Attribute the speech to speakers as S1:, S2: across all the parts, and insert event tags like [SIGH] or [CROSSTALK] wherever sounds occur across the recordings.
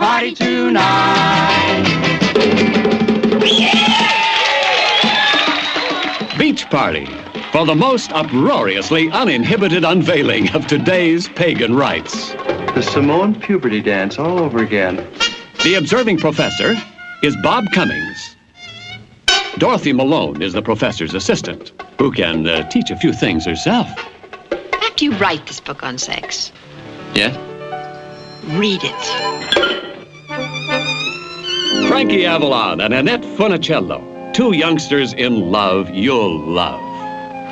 S1: party tonight.
S2: Beach Party for the most uproariously uninhibited unveiling of today's pagan rites.
S3: The Samoan puberty dance all over again.
S2: The observing professor is Bob Cummings. Dorothy Malone is the professor's assistant, who can uh, teach a few things herself.
S4: After you write this book on sex,
S2: Yes?
S4: read it.
S2: Frankie Avalon and Annette Funicello, two youngsters in love you'll love.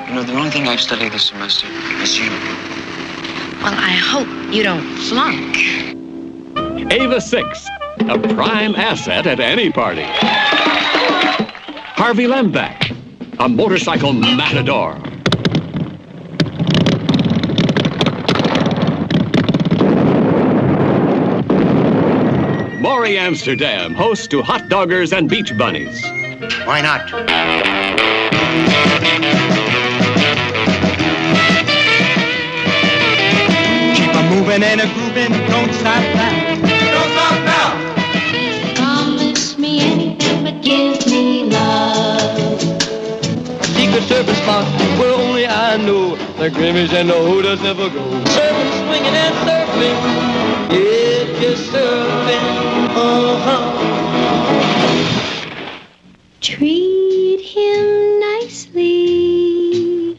S5: You know, the only thing I've studied this semester is you.
S4: Well, I hope you don't flunk.
S2: Eva Six, a prime asset at any party. Harvey Lembeck, a motorcycle matador. Morey Amsterdam, host to Hot Doggers and Beach Bunnies.
S5: Why not?
S1: Keep a moving and a grooving. Don't stop now. Don't stop now.
S6: Promise me anything but give me love.
S7: Secret service spot where only I know the Grammys and the Hooters never go. Surfing, swinging, and surfing. Yeah, just surfing. Uh-huh.
S6: Treat him nicely.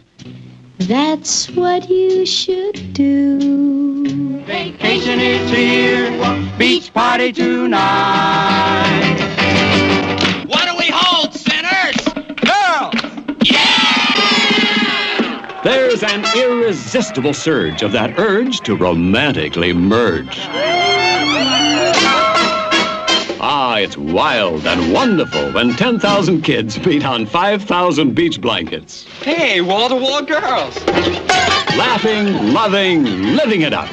S6: That's what you should do.
S1: Vacation is here. Beach party tonight. What do we hold, sinners? Girls.
S2: There's an irresistible surge of that urge to romantically merge. Ah, it's wild and wonderful when 10,000 kids meet on 5,000 beach blankets.
S7: Hey, wall-to-wall girls.
S2: Laughing, loving, living it up.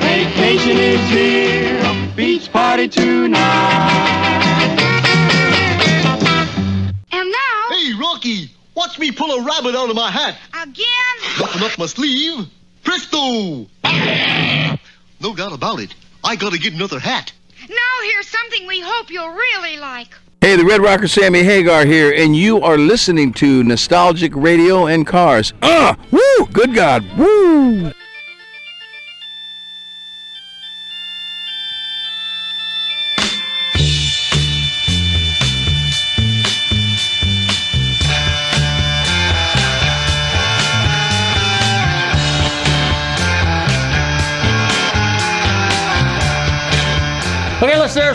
S1: Vacation is here. Beach party tonight.
S8: Watch me pull a rabbit out of my hat.
S9: again,
S8: Nothing up my sleeve. Presto! No doubt about it. I gotta get another hat.
S9: now here's something we hope you'll really like.
S10: Hey, the Red Rocker Sammy Hagar here, and you are listening to Nostalgic Radio and Cars. Ah, woo! Good God, woo!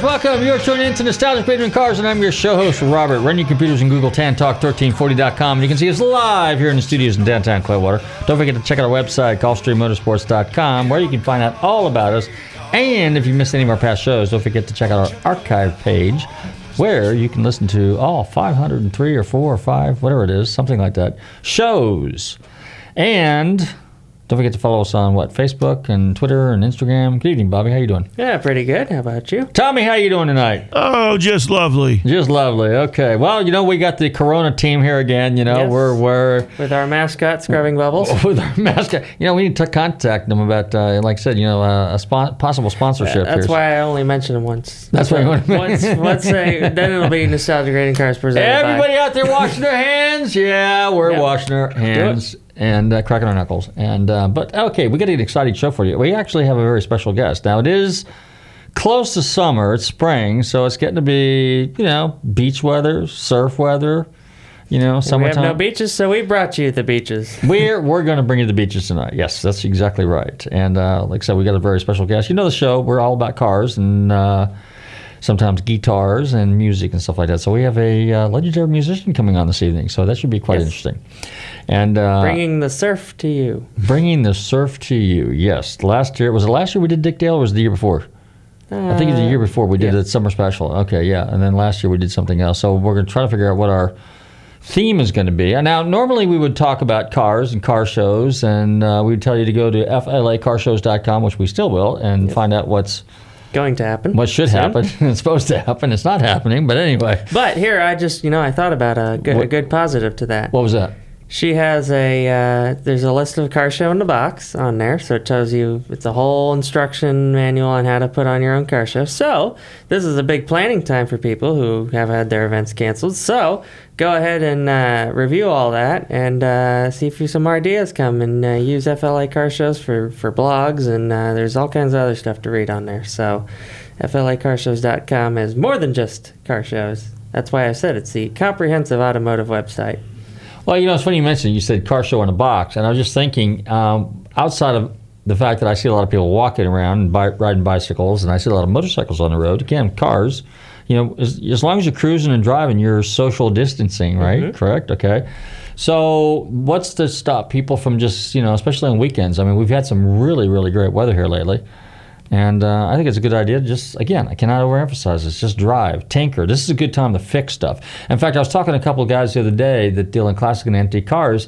S11: Welcome. You're tuning in to Nostalgic Radio Cars, and I'm your show host, Robert. Run your computers and Google TanTalk1340.com. And you can see us live here in the studios in downtown Clearwater. Don't forget to check out our website, GulfstreamMotorsports.com, where you can find out all about us. And if you missed any of our past shows, don't forget to check out our archive page where you can listen to all 503 or 4 or 5, whatever it is, something like that, shows. And don't forget to follow us on what Facebook and Twitter and Instagram. Good evening, Bobby. How you doing?
S12: Yeah, pretty good. How about you?
S11: Tommy, how you doing tonight?
S13: Oh, just lovely.
S11: Just lovely. Okay. Well, you know we got the Corona team here again. You know
S12: Yes.
S11: we're we're
S12: With our mascot, Scrubbing Bubbles. [LAUGHS]
S11: with our mascot. You know we need to contact them about, uh, like I said, you know, uh, a spon- possible sponsorship.
S12: That's
S11: here.
S12: why I only mentioned them once.
S11: That's why you want to
S12: once, once they, then it'll be Nostalgic Rating Cars presented
S11: Everybody
S12: by.
S11: out there washing their hands? Yeah, we're
S12: Yep.
S11: washing our hands and uh, cracking our knuckles. And uh, but okay, we got an exciting show for you. We actually have a very special guest. Now it is close to summer. It's spring, so it's getting to be you know beach weather, surf weather. You know, summertime.
S12: We have no beaches, so we brought you the beaches. [LAUGHS]
S11: We're we're going to bring you the beaches tonight. Yes, that's exactly right. And uh, like I said, we got a very special guest. You know the show. We're all about cars and uh, sometimes guitars and music and stuff like that. So we have a uh, legendary musician coming on this evening. So that should be quite
S12: Yes.
S11: interesting. And uh,
S12: Bringing the surf to you.
S11: bringing the surf to you. Yes, last year was it last year we did Dick Dale or was it the year before? I think it was the year before we did
S12: yeah.
S11: a summer special. Okay, yeah, and then last year we did something else. So we're going to try to figure out what our theme is going to be. Now, normally we would talk about cars and car shows, and uh, we'd tell you to go to flacarshows.com, which we still will, and find out what's
S12: Going to happen.
S11: what should
S12: soon.
S11: happen. [LAUGHS] it's supposed to happen. It's not happening, but anyway.
S12: But here, I just, you know, I thought about a good, a good positive to that.
S11: What was that?
S12: She has a uh, there's a list of car show in the box on there, so it tells you it's a whole instruction manual on how to put on your own car show. So this is a big planning time for people who have had their events canceled. So go ahead and uh, review all that and uh, see if you some ideas come and uh, use FLA car shows for for blogs and uh, there's all kinds of other stuff to read on there. So FLAcarshows.com is more than just car shows. That's why I said it's the comprehensive automotive website.
S11: Well, you know, it's funny you mentioned you said car show in a box, and I was just thinking, um, outside of the fact that I see a lot of people walking around and bi- riding bicycles, and I see a lot of motorcycles on the road. Again, cars. You know, as, as long as you're cruising and driving, you're social distancing, right? Correct. Okay. So, what's to stop people from just, you know, especially on weekends? I mean, we've had some really, really great weather here lately. And uh, I think it's a good idea to just, again, I cannot overemphasize this, just drive, tinker. This is a good time to fix stuff. In fact, I was talking to a couple of guys the other day that deal in classic and antique cars,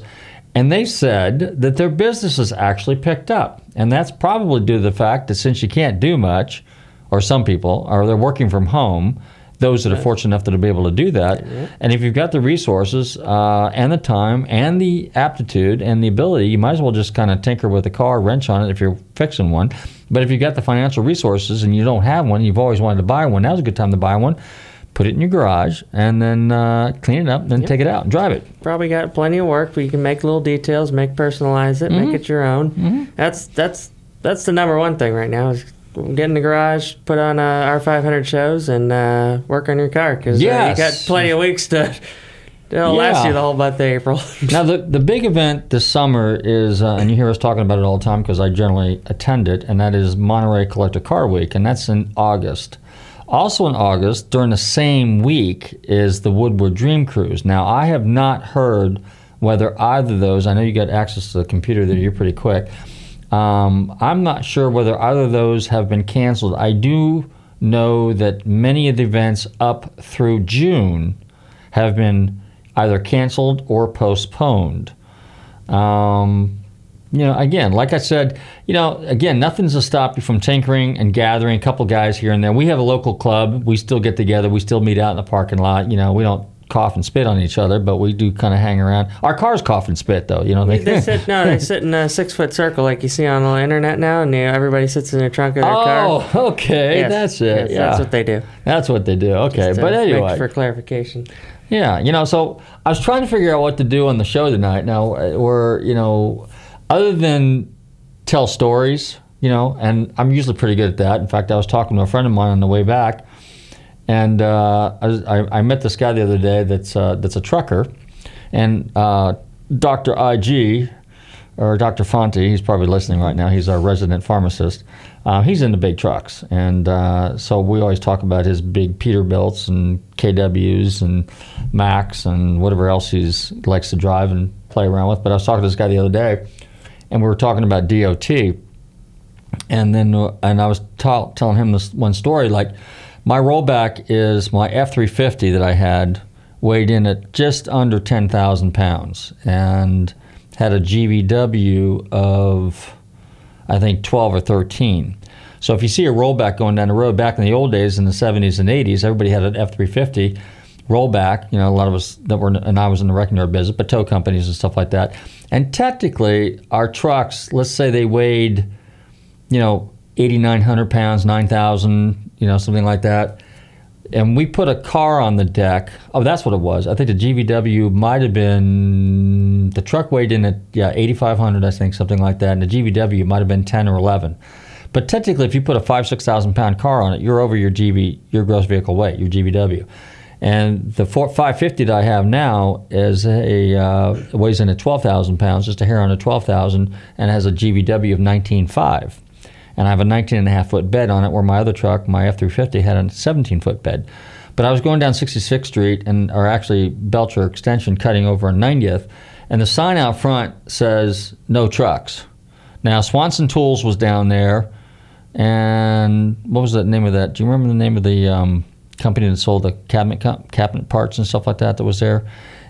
S11: and they said that their business has actually picked up. And that's probably due to the fact that since you can't do much, or some people, or they're working from home, those that are fortunate enough to be able to do that. And if you've got the resources uh, and the time and the aptitude and the ability, you might as well just kind of tinker with the car, wrench on it if you're fixing one. But if you've got the financial resources and you don't have one, you've always wanted to buy one, now's a good time to buy one. Put it in your garage and then uh, clean it up, then take it out and drive it.
S12: probably got plenty of work but you can make little details make personalize it
S11: Mm-hmm.
S12: make it your own that's that's that's the number one thing right now is get in the garage put on uh, r500 shows and uh, work on your car because
S11: Yes.
S12: you got plenty of weeks to it'll last
S11: Yeah.
S12: you the whole month of april [LAUGHS]
S11: now the the big event this summer is, uh, and you hear us talking about it all the time because I generally attend it, and that is Monterey Collector Car Week, and that's in August. Also in August, during the same week, is the Woodward Dream Cruise. Now I have not heard whether either of those. I know you got access to the computer there. You're pretty quick. Um, I'm not sure whether either of those have been canceled. I do know that many of the events up through June have been either canceled or postponed. Um, you know, again, like I said, you know, again, nothing's to stop you from tinkering and gathering a couple guys here and there. We have a local club. We still get together. We still meet out in the parking lot. You know, we don't cough and spit on each other, but we do kind of hang around. Our cars cough and spit, though. You know,
S12: they [LAUGHS] sit no they sit in a six foot circle like you see on the internet now and you know, everybody sits in the trunk of their car
S11: Oh, okay,
S12: Yes,
S11: that's it.
S12: yes,
S11: yeah,
S12: that's what they do
S11: That's what they do. Okay,
S12: Just to
S11: but
S12: make
S11: anyway,
S12: for clarification
S11: Yeah, you know, so I was trying to figure out what to do on the show tonight. Now, uh, we're, you know, other than tell stories, you know, and I'm usually pretty good at that. In fact, I was talking to a friend of mine on the way back, and uh, I, I met this guy the other day that's uh, that's a trucker, and uh, Dr. IG or Dr. Fonte, he's probably listening right now. He's our resident pharmacist. Uh, he's into big trucks, and uh, so we always talk about his big Peterbilts and KWs and Macks and whatever else he's likes to drive and play around with. But I was talking to this guy the other day, and we were talking about DOT, and then uh, and I was ta- telling him this one story like My rollback is my F three fifty that I had weighed in at just under ten thousand pounds and had a GVW of I think twelve or thirteen. So if you see a rollback going down the road, back in the old days in the 70s and 80s, everybody had an F350 rollback. You know, a lot of us that were, and I was in the wrecking yard business, but tow companies and stuff like that. And technically, our trucks, let's say they weighed, you know, 8,900 pounds, 9,000, you know, something like that. And we put a car on the deck. Oh, that's what it was. I think the GVW might have been the truck weighed in at yeah 8,500, I think, something like that. And the GVW might have been 10 or 11. But technically, if you put a five six thousand pound car on it, you're over your GV, your gross vehicle weight, your GVW. And the 550 that I have now is a uh, weighs in at 12,000 pounds, just a hair on a 12,000, and has a GVW of 19.5. And I have a 19 and a half foot bed on it, where my other truck, my F350, had a 17 foot bed. But I was going down 66th Street, and or actually Belcher Extension, cutting over on 90th, and the sign out front says no trucks. Now Swanson Tools was down there and what was the name of that? Do you remember the name of the um, company that sold the cabinet cabinet parts and stuff like that that was there?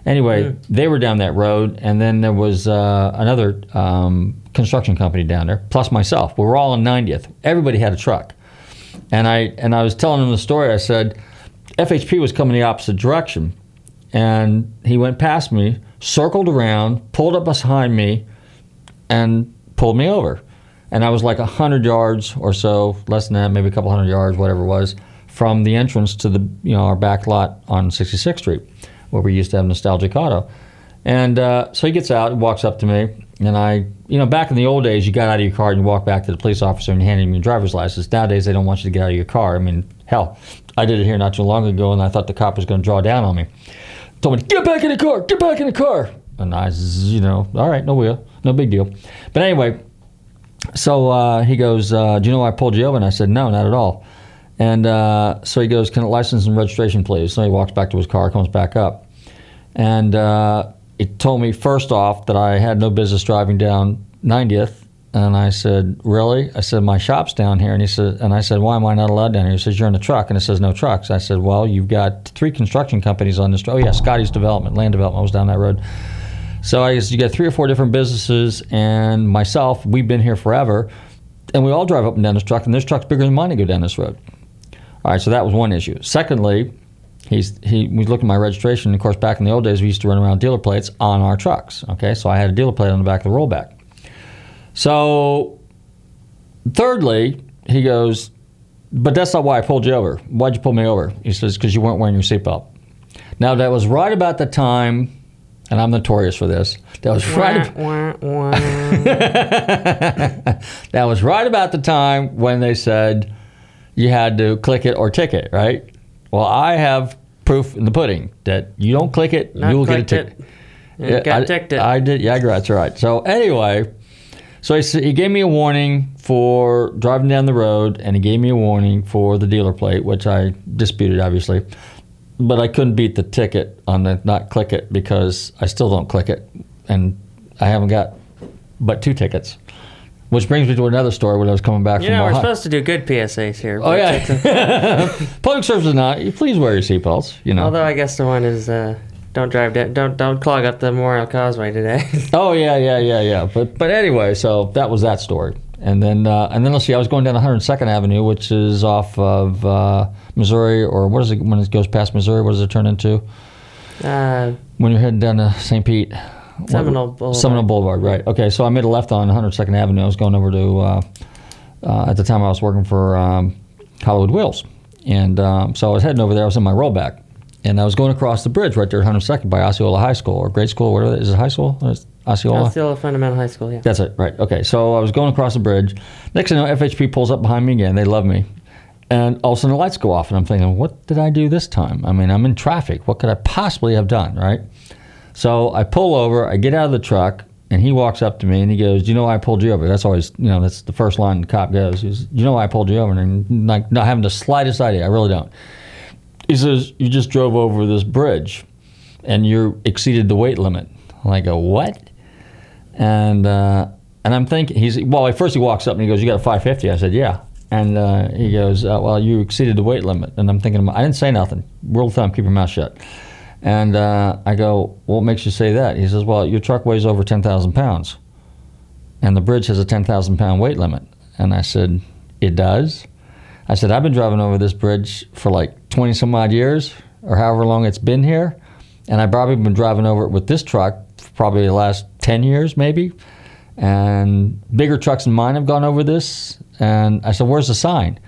S11: Anyway, mm. they were down that road, and then there was uh, another um, construction company down there, plus myself. We were all on 90th. Everybody had a truck, and I and I was telling him the story. I said, FHP was coming the opposite direction, and he went past me, circled around, pulled up behind me, and pulled me over and I was like hundred yards or so, less than that, maybe a couple hundred yards, whatever it was, from the entrance to the you know our back lot on 66th Street, where we used to have Nostalgic Auto. And uh, so he gets out, and walks up to me, and I, you know, back in the old days, you got out of your car and you walked back to the police officer and you handed him your driver's license. Nowadays, they don't want you to get out of your car. I mean, hell, I did it here not too long ago, and I thought the cop was going to draw down on me. Told me, get back in the car, get back in the car. And I, you know, all right, no wheel, no big deal. But anyway, so uh, he goes, uh, "Do you know why I pulled you over?" And I said, "No, not at all." And uh, so he goes, "Can license and registration, please?" So he walks back to his car, comes back up, and uh, he told me first off that I had no business driving down 90th. And I said, "Really?" I said, "My shop's down here." And he said, "And I said, why am I not allowed down here?" He says, "You're in a truck." And it says, "No trucks." I said, "Well, you've got three construction companies on this. Oh yeah, Scotty's Development, Land Development was down that road." So I guess you got three or four different businesses, and myself, we've been here forever, and we all drive up and down this truck, and this truck's bigger than mine to go down this road. All right, so that was one issue. Secondly, he's he we looked at my registration. Of course, back in the old days, we used to run around dealer plates on our trucks. Okay, so I had a dealer plate on the back of the rollback. So, thirdly, he goes, but that's not why I pulled you over. Why'd you pull me over? He says, because you weren't wearing your seatbelt. Now, that was right about the time and I'm notorious for this. That was right.
S12: Wah, wah, wah. [LAUGHS]
S11: that was right about the time when they said you had to click it or ticket, right? Well, I have proof in the pudding that you don't click it,
S12: Not
S11: you will get a ticket.
S12: it. You got ticked
S11: I did. Yeah, that's right. So anyway, so he, he gave me a warning for driving down the road, and he gave me a warning for the dealer plate, which I disputed, obviously. But I couldn't beat the ticket on the not click it because I still don't click it, and I haven't got but two tickets. Which brings me to another story when I was coming back
S12: You
S11: from
S12: know, we're
S11: Ohio.
S12: supposed to do good PSAs here.
S11: Oh
S12: but- [LAUGHS]
S11: yeah, public service is not. Please wear your seatbelts. You know.
S12: Although I guess the one is uh, don't drive down, don't don't clog up the Memorial Causeway today. [LAUGHS]
S11: Oh yeah, yeah, yeah, yeah. But but anyway, so that was that story. And then uh, and then let's see. I was going down 102nd Avenue, which is off of uh, Missouri, or what is it when it goes past Missouri? What does it turn into
S12: uh,
S11: when you're heading down to St. Pete?
S12: Seminole Boulevard.
S11: Seminole Boulevard, right? Okay, so I made a left on 102nd Avenue. I was going over to uh, uh, at the time I was working for um, Hollywood Wheels, and um, so I was heading over there. I was in my rollback, and I was going across the bridge right there at 102nd by Osceola High School or grade school, whatever. Is it high school? Or is it Osceola.
S12: Osceola Fundamental High School. Yeah.
S11: That's it, right. Okay, so I was going across the bridge. Next thing I know, FHP pulls up behind me again. They love me. And all of a sudden the lights go off, and I'm thinking, what did I do this time? I mean, I'm in traffic. What could I possibly have done, right? So I pull over, I get out of the truck, and he walks up to me and he goes, you know why I pulled you over? That's always, you know, that's the first line the cop goes. He You know why I pulled you over? And like, not having the slightest idea. I really don't. He says, You just drove over this bridge and you exceeded the weight limit. And I go, What? And uh, and I'm thinking he's well. At first he walks up and he goes, "You got a 550?" I said, "Yeah." And uh, he goes, uh, "Well, you exceeded the weight limit." And I'm thinking, I didn't say nothing. Rule of thumb: keep your mouth shut. And uh, I go, "What makes you say that?" He says, "Well, your truck weighs over ten thousand pounds, and the bridge has a ten thousand pound weight limit." And I said, "It does." I said, "I've been driving over this bridge for like twenty some odd years, or however long it's been here, and I've probably been driving over it with this truck for probably the last ten years, maybe." and bigger trucks than mine have gone over this. And I said, "Where's the sign?"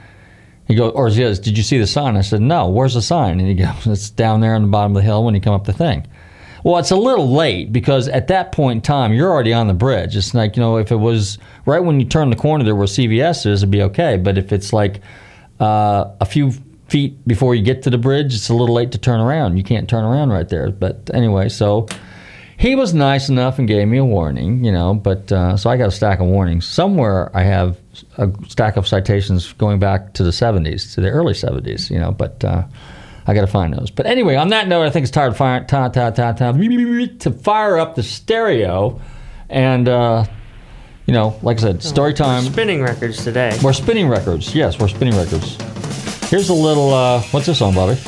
S11: He goes, or he says, "Did you see the sign?" I said, "No. Where's the sign?" And he goes, "It's down there on the bottom of the hill when you come up the thing." Well, it's a little late because at that point in time, you're already on the bridge. It's like you know, if it was right when you turn the corner there where CVS is, it'd be okay. But if it's like uh, a few feet before you get to the bridge, it's a little late to turn around. You can't turn around right there. But anyway, so he was nice enough and gave me a warning, you know. But uh, so I got a stack of warnings. Somewhere I have a stack of citations going back to the 70s, to the early 70s, you know. But uh, I got to find those. But anyway, on that note, I think it's time to fire, ta, ta, ta, ta, to fire up the stereo, and uh, you know, like I said, story time.
S12: We're spinning records today.
S11: We're spinning records. Yes, we're spinning records. Here's a little. Uh, what's this on, Bobby?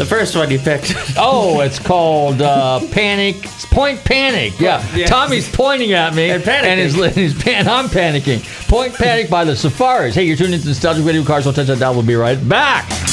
S12: The first one you picked. [LAUGHS]
S11: oh, it's called uh, Panic. It's Point Panic. Yeah. Tommy's pointing at me.
S12: And panicking.
S11: And he's, [LAUGHS] he's pan- I'm panicking. Point Panic by the Safaris. Hey, you're tuning into Nostalgic Radio Cars. Don't touch that dial. We'll be right back.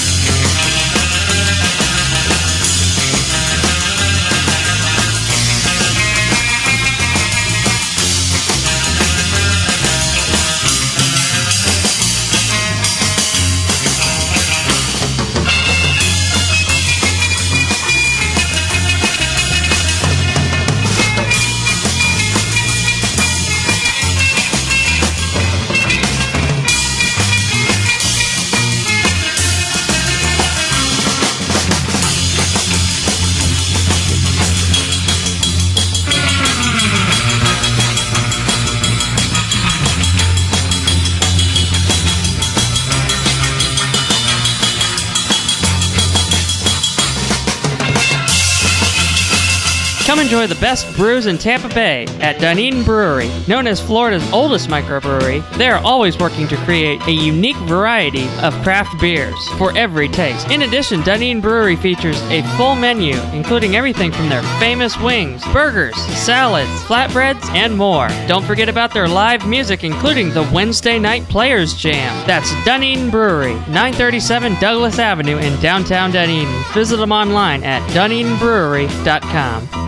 S13: Enjoy the best brews in Tampa Bay at Dunedin Brewery. Known as Florida's oldest microbrewery, they are always working to create a unique variety of craft beers for every taste. In addition, Dunedin Brewery features a full menu, including everything from their famous wings, burgers, salads, flatbreads, and more. Don't forget about their live music, including the Wednesday Night Players Jam. That's Dunedin Brewery, 937 Douglas Avenue in downtown Dunedin. Visit them online at dunedinbrewery.com.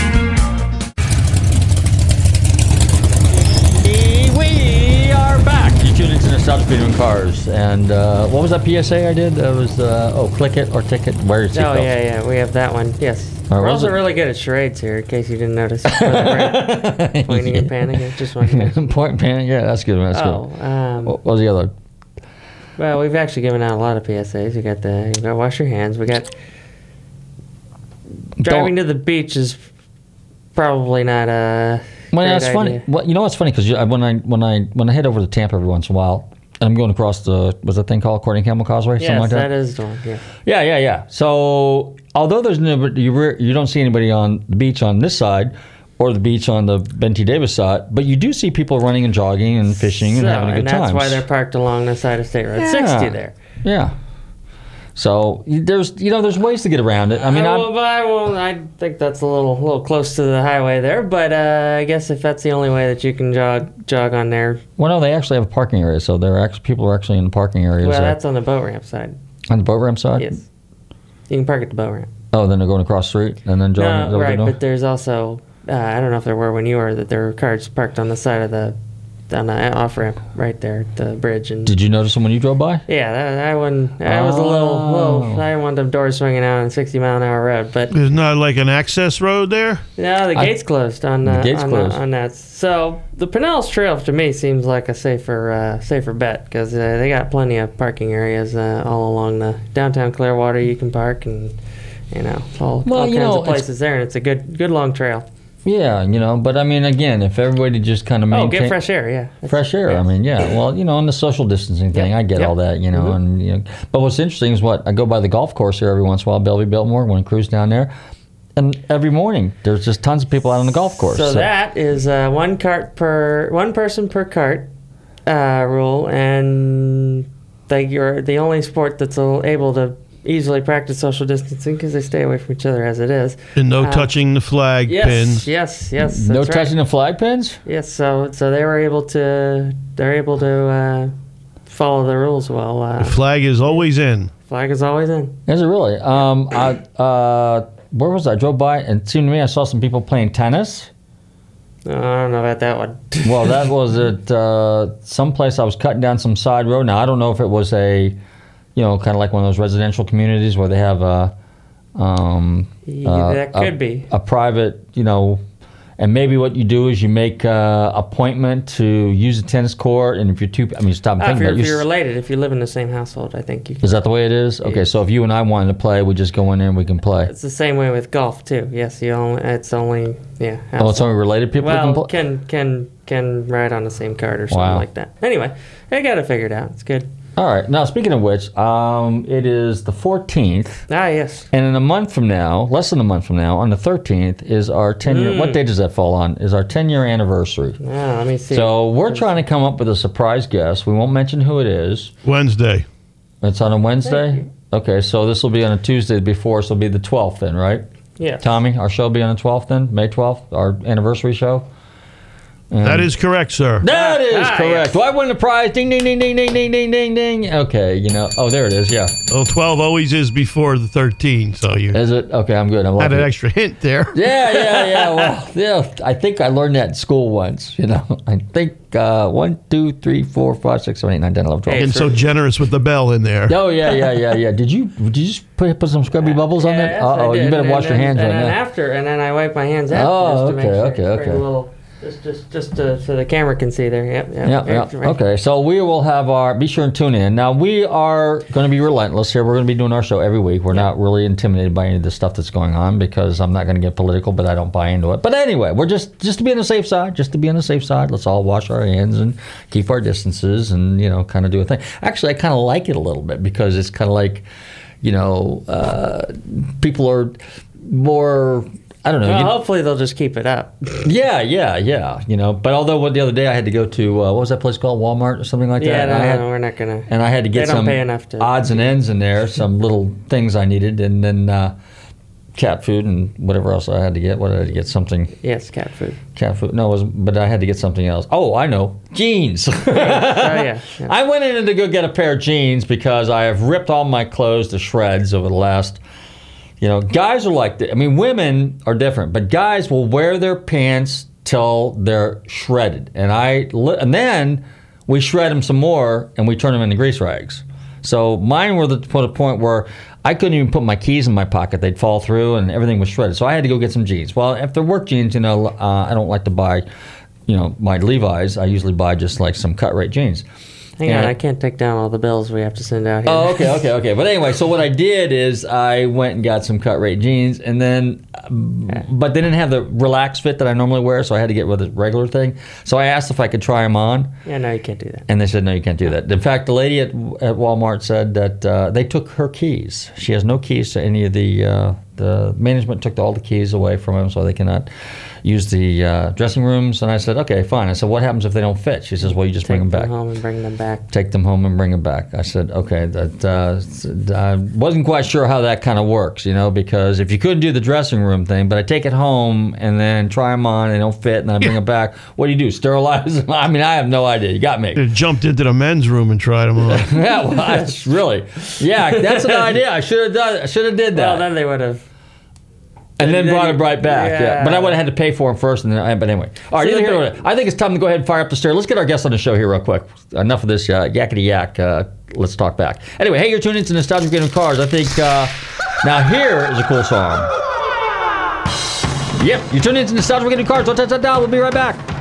S11: You tuned into Nostalgic and Cars. And uh, what was that PSA I did? That was, uh, oh, click it or ticket. Wear your
S12: Oh
S11: seatbelt.
S12: yeah, yeah, we have that one. Yes.
S11: Right,
S12: We're also
S11: it?
S12: really good at charades here, in case you didn't notice. [LAUGHS] Pointing and panicking. [LAUGHS] Just one.
S11: Point panic. Yeah, that's good. That's
S12: Oh,
S11: good.
S12: um,
S11: What was the other?
S12: Well, we've actually given out a lot of PSAs. We got the you got to wash your hands. We got driving to the beach is probably not a.
S11: Well, that's funny.
S12: idea.
S11: Well, you know what's funny because when I when I when I head over to Tampa every once in a while, and I'm going across the what's that thing called Courtney Campbell Causeway, something like that.
S12: that is the one. Yeah.
S11: Yeah, yeah, yeah. So although there's no, you re- you don't see anybody on the beach on this side or the beach on the Ben T. Davis side, but you do see people running and jogging and fishing and having a good time.
S12: and that's
S11: time.
S12: why they're parked along the side of State Road 60 there.
S11: Yeah. So there's you know there's ways to get around it. I mean,
S12: I, well, I, well, I think that's a little little close to the highway there, but uh, I guess if that's the only way that you can jog jog on there,
S11: well, no, they actually have a parking area, so there are actually people are actually in the parking areas
S12: well, that's on the boat ramp side.
S11: on the boat ramp side.
S12: Yes, you can park at the boat ramp.
S11: Oh, then they're going across the street and then jogging.
S12: No, right, but there's also uh, I don't know if there were when you were that there were cars parked on the side of the on the off ramp right there at the bridge. And
S11: Did you notice them when you drove by?
S12: yeah, that, that one that was a little, little. I didn't want them doors swinging out on a 60 mile an hour road, but
S14: There's not like an access road there.
S12: no, the
S11: I-
S12: gates closed on
S11: The
S12: uh,
S11: gates
S12: on,
S11: closed.
S12: on that. So the Pinellas Trail to me seems like a safer uh, safer bet because uh, they got plenty of parking areas uh, all along the downtown Clearwater. You can park and you know all,
S11: Well,
S12: all
S11: you
S12: kinds
S11: know,
S12: of places there, and it's a good good long trail.
S11: Yeah, you know, but I mean, again, if everybody just kind of
S12: Oh, get fresh air, yeah. That's-
S11: fresh air. I mean, yeah. Well, you know, on the social distancing thing, I get
S12: Yep.
S11: all that, you know,
S12: Mhm.
S11: and you know. But what's interesting is what I go by the golf course here every once in a while, Belleview Biltmore, when I cruise down there, and every morning there's just tons of people out on the golf course.
S12: So, that is uh, one cart per one person per cart uh, rule, and like you're the only sport that's able to easily practice social distancing because they stay away from each other as it is.
S14: And no
S12: Uh,
S14: touching the flag
S12: Yes,
S14: pins.
S12: yes, yes.
S11: no
S12: right.
S11: touching the flag pins.
S12: Yes, so so they were able to they're able to uh, follow the rules well. Uh,
S14: The flag is always in.
S12: flag is always in.
S11: Is it really? Um, I, uh, where was I? I drove by and it seemed to me I saw some people playing tennis.
S12: I don't know about that one.
S11: Well, that was [LAUGHS] at uh, some place I was cutting down some side road. Now I don't know if it was a, you know, kind of like one of those residential communities where they have a, um, uh,
S12: that
S11: a-
S12: could be.
S11: a private, you know, and maybe what you do is you make uh, appointment to use a tennis court, and if you're two, I mean, stop and think
S12: if, you're,
S11: about it.
S12: if
S11: You
S12: you're related, if you live in the same household, I think you can.
S11: Is that the way it is? Okay, so if you and I wanted to play, we just go in there and we can play.
S12: It's the same way with golf too. Yes, you only it's only yeah.
S11: Oh, it's only related people
S12: Well,
S11: can play.
S12: can can can ride on the same card or something
S11: Wow.
S12: like that. Anyway, I got it figured out. It's good.
S11: All right. Now, speaking of which, um, it is the 14th.
S12: Ah, yes.
S11: And in a month from now, less than a month from now, on the 13th, is our 10 year.
S12: Mm.
S11: What day does that fall on? Is our 10 year anniversary.
S12: Ah, let me see.
S11: So we're trying to come up with a surprise guest. We won't mention who it is.
S14: Wednesday.
S11: It's on a Wednesday? Okay, so this will be on a Tuesday before, so it'll be the 12th then, right?
S12: Yeah.
S11: Tommy, our show will be on the 12th then, May 12th, our anniversary show? And-
S14: That is correct, sir.
S11: That is
S12: Ah,
S11: correct.
S12: yes.
S11: Do I win the prize? Ding, ding, ding, ding, ding, ding, ding, ding, ding. Okay, you know. Oh, there it is. Yeah.
S14: Well, 12 always is before the 13, so you
S11: Is it? Okay, I'm good. I'm
S14: had
S11: lucky.
S14: an extra hint there. [LAUGHS]
S11: Yeah, yeah, yeah. Well, yeah. I think I learned that in school once. You know, I think uh, one, two, three, four, five, six, seven, eight, nine, ten, eleven, twelve.
S14: And so generous with the bell in there.
S11: Oh yeah, yeah, yeah, yeah. Did you did you just put, put some scrubby bubbles on
S12: Yeah,
S11: that?
S12: yes,
S11: Uh oh, you better
S12: And
S11: wash your
S12: then-
S11: hands
S12: and
S11: right
S12: then
S11: now.
S12: after, and then I wipe my hands after
S11: Oh,
S12: just to make
S11: okay,
S12: sure.
S11: okay,
S12: Bring
S11: okay.
S12: Just, just, just to, so the camera can see there. Yep, yep.
S11: Yeah, yeah. Okay, so we will have our. Be sure and tune in. Now we are going to be relentless here. We're going to be doing our show every week. We're not really intimidated by any of the stuff that's going on because I'm not going to get political, but I don't buy into it. But anyway, we're just just to be on the safe side. Just to be on the safe side. Let's all wash our hands and keep our distances and you know kind of do a thing. Actually, I kind of like it a little bit because it's kind of like, you know, uh, people are more. I don't know.
S12: Well,
S11: you-
S12: hopefully they'll just keep it up.
S11: yeah, yeah, yeah. You know, but although what the other day I had to go to uh, what was that place called Walmart or something like
S12: Yeah,
S11: that.
S12: no,
S11: and I had,
S12: no, we're not gonna.
S11: and I had to get some
S12: to.
S11: odds and ends in there, some little things I needed, and then uh, cat food and whatever else I had to get. What did I had to get? Something
S12: Yes, cat food.
S11: cat food. No, it was but I had to get something else. Oh, I know, jeans.
S12: oh yeah. yeah. [LAUGHS]
S11: I went in to go get a pair of jeans because I have ripped all my clothes to shreds over the last. You know, guys are like that. I mean, women are different, but guys will wear their pants till they're shredded, and I and then we shred them some more and we turn them into grease rags. So mine were to the point where I couldn't even put my keys in my pocket; they'd fall through, and everything was shredded. So I had to go get some jeans. Well, if they're work jeans, you know, uh, I don't like to buy, you know, my Levi's. I usually buy just like some cut rate jeans.
S12: Hang on, I can't take down all the bills we have to send out here.
S11: Oh, okay, okay, okay. But anyway, so what I did is I went and got some cut rate jeans, and then, but they didn't have the relaxed fit that I normally wear, so I had to get with a regular thing. So I asked if I could try them on,
S12: Yeah, no, you can't do that.
S11: and they said no, you can't do that. In fact, the lady at, at Walmart said that uh, they took her keys. She has no keys to any of the. Uh, the management took all the keys away from them, so they cannot use the uh, dressing rooms. And I said, okay, fine. I said, what happens if they don't fit? She says, well, you just bring them
S12: Take
S11: back
S12: home and bring them back.
S11: take them home and bring them back. I said, okay, that uh, I wasn't quite sure how that kind of works, you know, because if you couldn't do the dressing room thing, but I take it home and then try them on and they don't fit, and then I bring them back. What do you do? Sterilize them? [LAUGHS] I mean, I have no idea. You got me.
S14: They jumped into the men's room and tried them on. [LAUGHS]
S11: yeah, well, that's [LAUGHS] really, yeah, that's an idea. I should have done. I should have did that.
S12: Well, then they would have.
S11: And then
S12: then
S11: brought him right back. Yeah.
S12: yeah.
S11: But I would have had to pay for him first. And then I, but anyway. All right.
S12: So
S11: here. I think it's time to go ahead and fire up the stereo. Let's get our guest on the show here real quick. Enough of this uh, yakety yak. Uh, let's talk back. Anyway, hey, you're tuning into Nostalgic Game of Cars. I think uh, now here is a cool song. Yep, you're tuning into Nostalgic Game of Cars. Don't touch that dial. We'll be right back.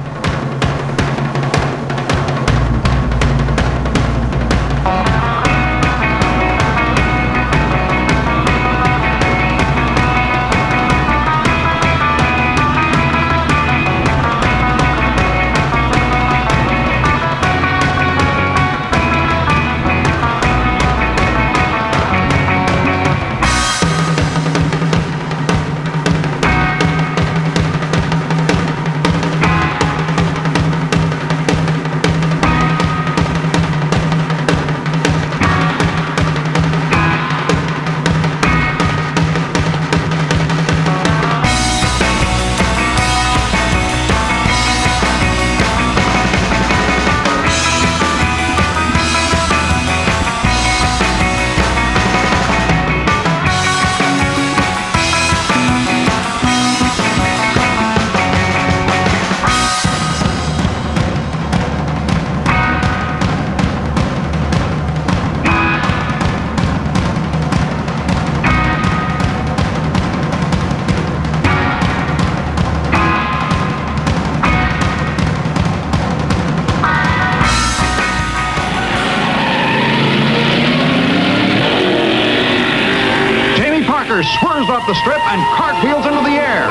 S15: The strip and cartwheels into the air.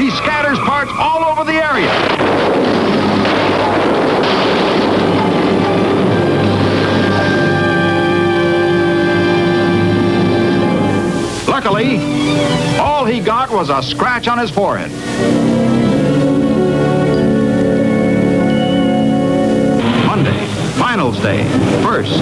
S15: He scatters parts all over the area. Luckily, all he got was a scratch on his forehead. Finals day. First,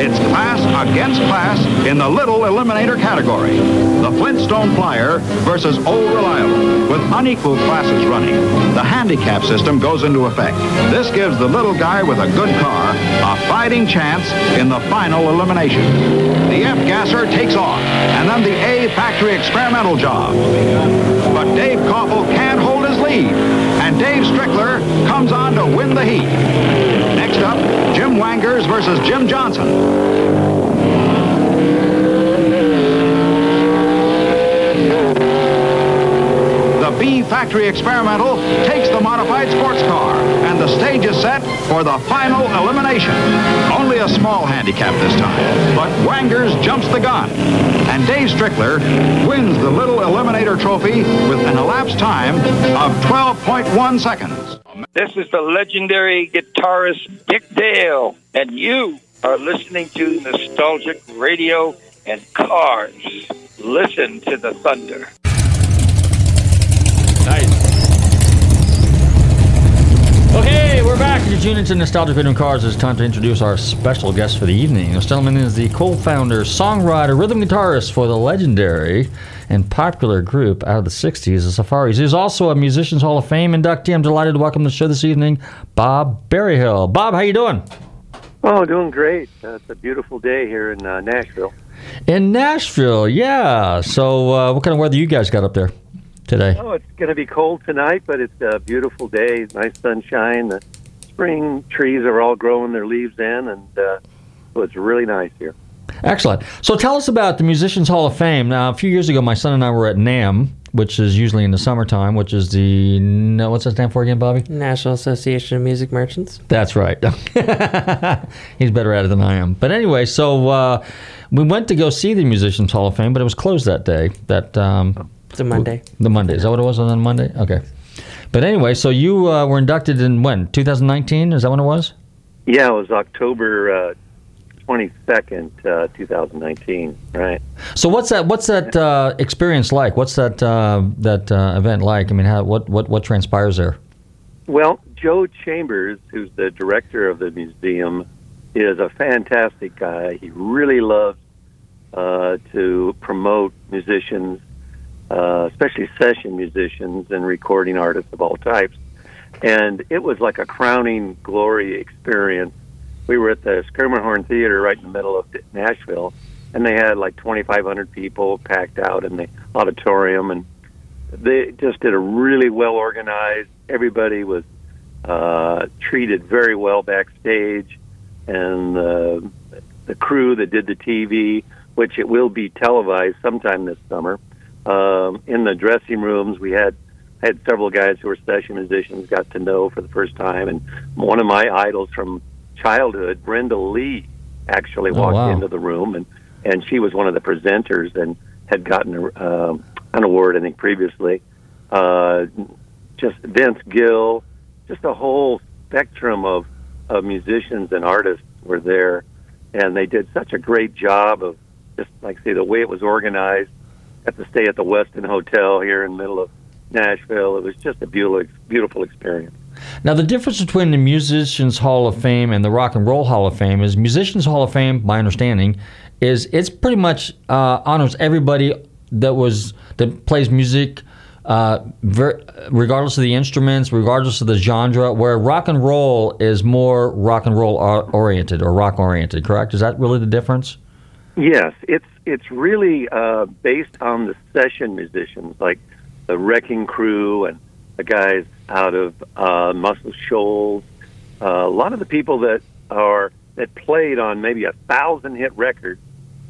S15: it's class against class in the little eliminator category. The Flintstone Flyer versus Old Reliable. With unequal classes running, the handicap system goes into effect. This gives the little guy with a good car a fighting chance in the final elimination. The F gasser takes off, and then the A factory experimental job. But Dave Koffel can't hold his lead, Dave Strickler comes on to win the heat. Next up, Jim Wangers versus Jim Johnson. B Factory Experimental takes the modified sports car, and the stage is set for the final elimination. Only a small handicap this time, but Wangers jumps the gun, and Dave Strickler wins the little eliminator trophy with an elapsed time of 12.1 seconds.
S16: This is the legendary guitarist Dick Dale, and you are listening to Nostalgic Radio and Cars. Listen to the thunder.
S11: Okay, we're back. You're tuning into Nostalgic Radio Cars. It's time to introduce our special guest for the evening. This gentleman is the co-founder, songwriter, rhythm guitarist for the legendary and popular group out of the 60s, the Safaris. He's also a Musicians Hall of Fame inductee. I'm delighted to welcome to the show this evening, Bob Berryhill. Bob, how you doing?
S17: Oh, doing great. Uh, it's a beautiful day here in uh, Nashville.
S11: In Nashville, yeah. So, uh, what kind of weather you guys got up there today?
S17: Oh, it's going to be cold tonight, but it's a beautiful day. Nice sunshine. The spring trees are all growing their leaves in, and uh, so it's really nice here.
S11: Excellent. So tell us about the Musicians Hall of Fame. Now, a few years ago, my son and I were at NAMM, which is usually in the summertime, which is the no, what's that stand for again, Bobby?
S12: National Association of Music Merchants.
S11: That's right. [LAUGHS] He's better at it than I am. But anyway, so uh, we went to go see the Musicians Hall of Fame, but it was closed that day. That um,
S12: It's a Monday.
S11: the Monday. Is that what it was on the Monday? Okay. But anyway, so you uh, were inducted in when? 2019? Is that when it was?
S17: Yeah, it was October uh, 22nd, uh, 2019, right?
S11: So what's that? What's that uh, experience like? What's that uh, that uh, event like? I mean, how, what what what transpires there?
S17: Well, Joe Chambers, who's the director of the museum, is a fantastic guy. He really loves uh, to promote musicians, uh, especially session musicians and recording artists of all types. And it was like a crowning glory experience. We were at the Schermerhorn Theater right in the middle of Nashville, and they had like 2,500 people packed out in the auditorium, and they just did a really well organized. Everybody was uh, treated very well backstage, and uh, the crew that did the TV, which it will be televised sometime this summer. Um, in the dressing rooms, we had had several guys who were session musicians, got to know for the first time, and one of my idols from childhood, Brenda Lee, actually
S11: Oh,
S17: walked
S11: wow.
S17: into the room, and and she was one of the presenters and had gotten uh, an award, I think, previously. Uh, just Vince Gill, just a whole spectrum of, of musicians and artists were there, and they did such a great job of just like say the way it was organized. Got to stay at the Westin Hotel here in the middle of Nashville. It was just a beautiful, beautiful experience.
S11: Now, the difference between the Musicians Hall of Fame and the Rock and Roll Hall of Fame is Musicians Hall of Fame, my understanding, is it's pretty much uh, honors everybody that was that plays music, uh, ver- regardless of the instruments, regardless of the genre. Where rock and roll is more rock and roll or- oriented or rock oriented. Correct? Is that really the difference?
S17: Yes, it's it's really uh, based on the session musicians, like the Wrecking Crew and the guys out of uh, Muscle Shoals. Uh, a lot of the people that are that played on maybe a thousand hit records,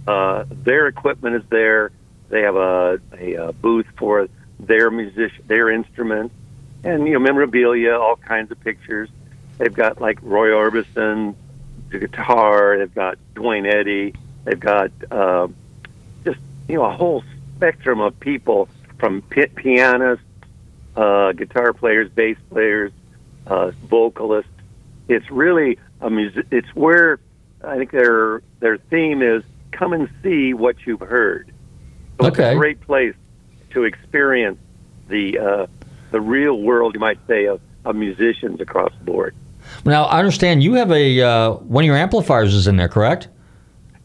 S17: uh, their equipment is there. They have a, a, a booth for their music, their instruments, and you know memorabilia, all kinds of pictures. They've got like Roy Orbison, the guitar. They've got Duane Eddy. They've got uh, just you know a whole spectrum of people from pi- pianists, uh, guitar players, bass players, uh, vocalists. It's really a music. It's where I think their their theme is come and see what you've heard. So It's
S11: Okay.
S17: a great place to experience the uh, the real world, you might say, of, of musicians across the board.
S11: Now, I understand you have a uh, one of your amplifiers is in there, correct?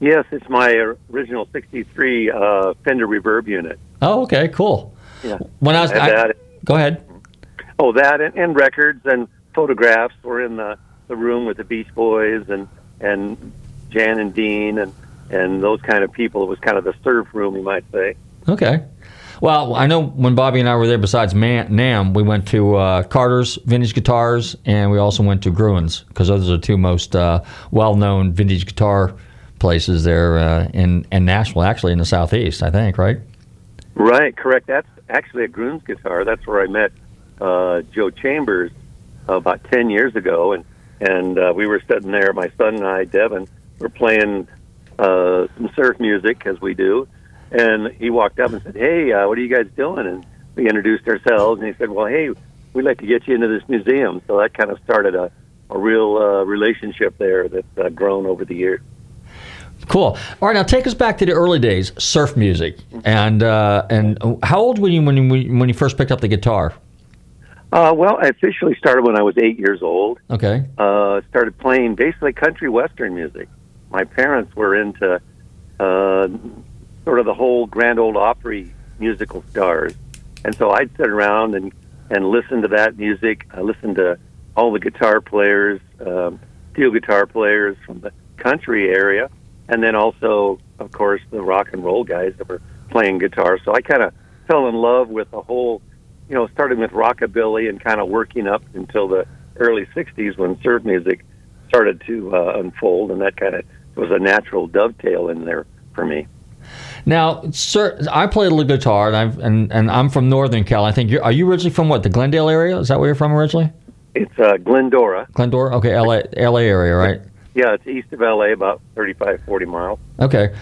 S17: Yes, it's my original '63 uh, Fender Reverb unit.
S11: Oh, okay, cool.
S17: Yeah.
S11: When I was, I-
S17: that-
S11: go ahead.
S17: Oh, that and, and records and photographs were in the, the room with the Beach Boys and and Jan and Dean and and those kind of people. It was kind of the surf room, you might say.
S11: Okay. Well, I know when Bobby and I were there, besides Man- NAMM, we went to uh, Carter's Vintage Guitars, and we also went to Gruhn's because those are the two most uh, well-known vintage guitar places there uh, in in Nashville, actually in the southeast, I think, right?
S17: Right, correct. That's actually a Gruhn's guitar. That's where I met uh, Joe Chambers about ten years ago, and and uh, we were sitting there. My son and I, Devin, were playing uh, some surf music as we do, and he walked up and said, "Hey, uh, what are you guys doing?" And we introduced ourselves, and he said, "Well, hey, we'd like to get you into this museum." So that kind of started a a real uh, relationship there that's uh, grown over the years.
S11: Cool. All right, now take us back to the early days, surf music, and uh, and how old were you when you when you first picked up the guitar?
S17: Uh, well, I officially started when I was eight years old.
S11: Okay.
S17: uh, started playing basically country western music. My parents were into uh, sort of the whole Grand Old Opry musical stars, and so I'd sit around and and listen to that music. I listened to all the guitar players, um, steel guitar players from the country area, and then also, of course, the rock and roll guys that were playing guitar. So I kind of fell in love with the whole, you know, starting with rockabilly and kind of working up until the early '60s when surf music started to uh, unfold, and that kind of was a natural dovetail in there for me.
S11: Now, sir, I play a little guitar, and I've and, and I'm from Northern Cal. I think you're. Are you originally from what? The Glendale area? Is that where you're from originally?
S17: It's uh, Glendora.
S11: Glendora. Okay, LA, LA area, right?
S17: Yeah, it's east of LA, about 35, 40 miles.
S11: Okay.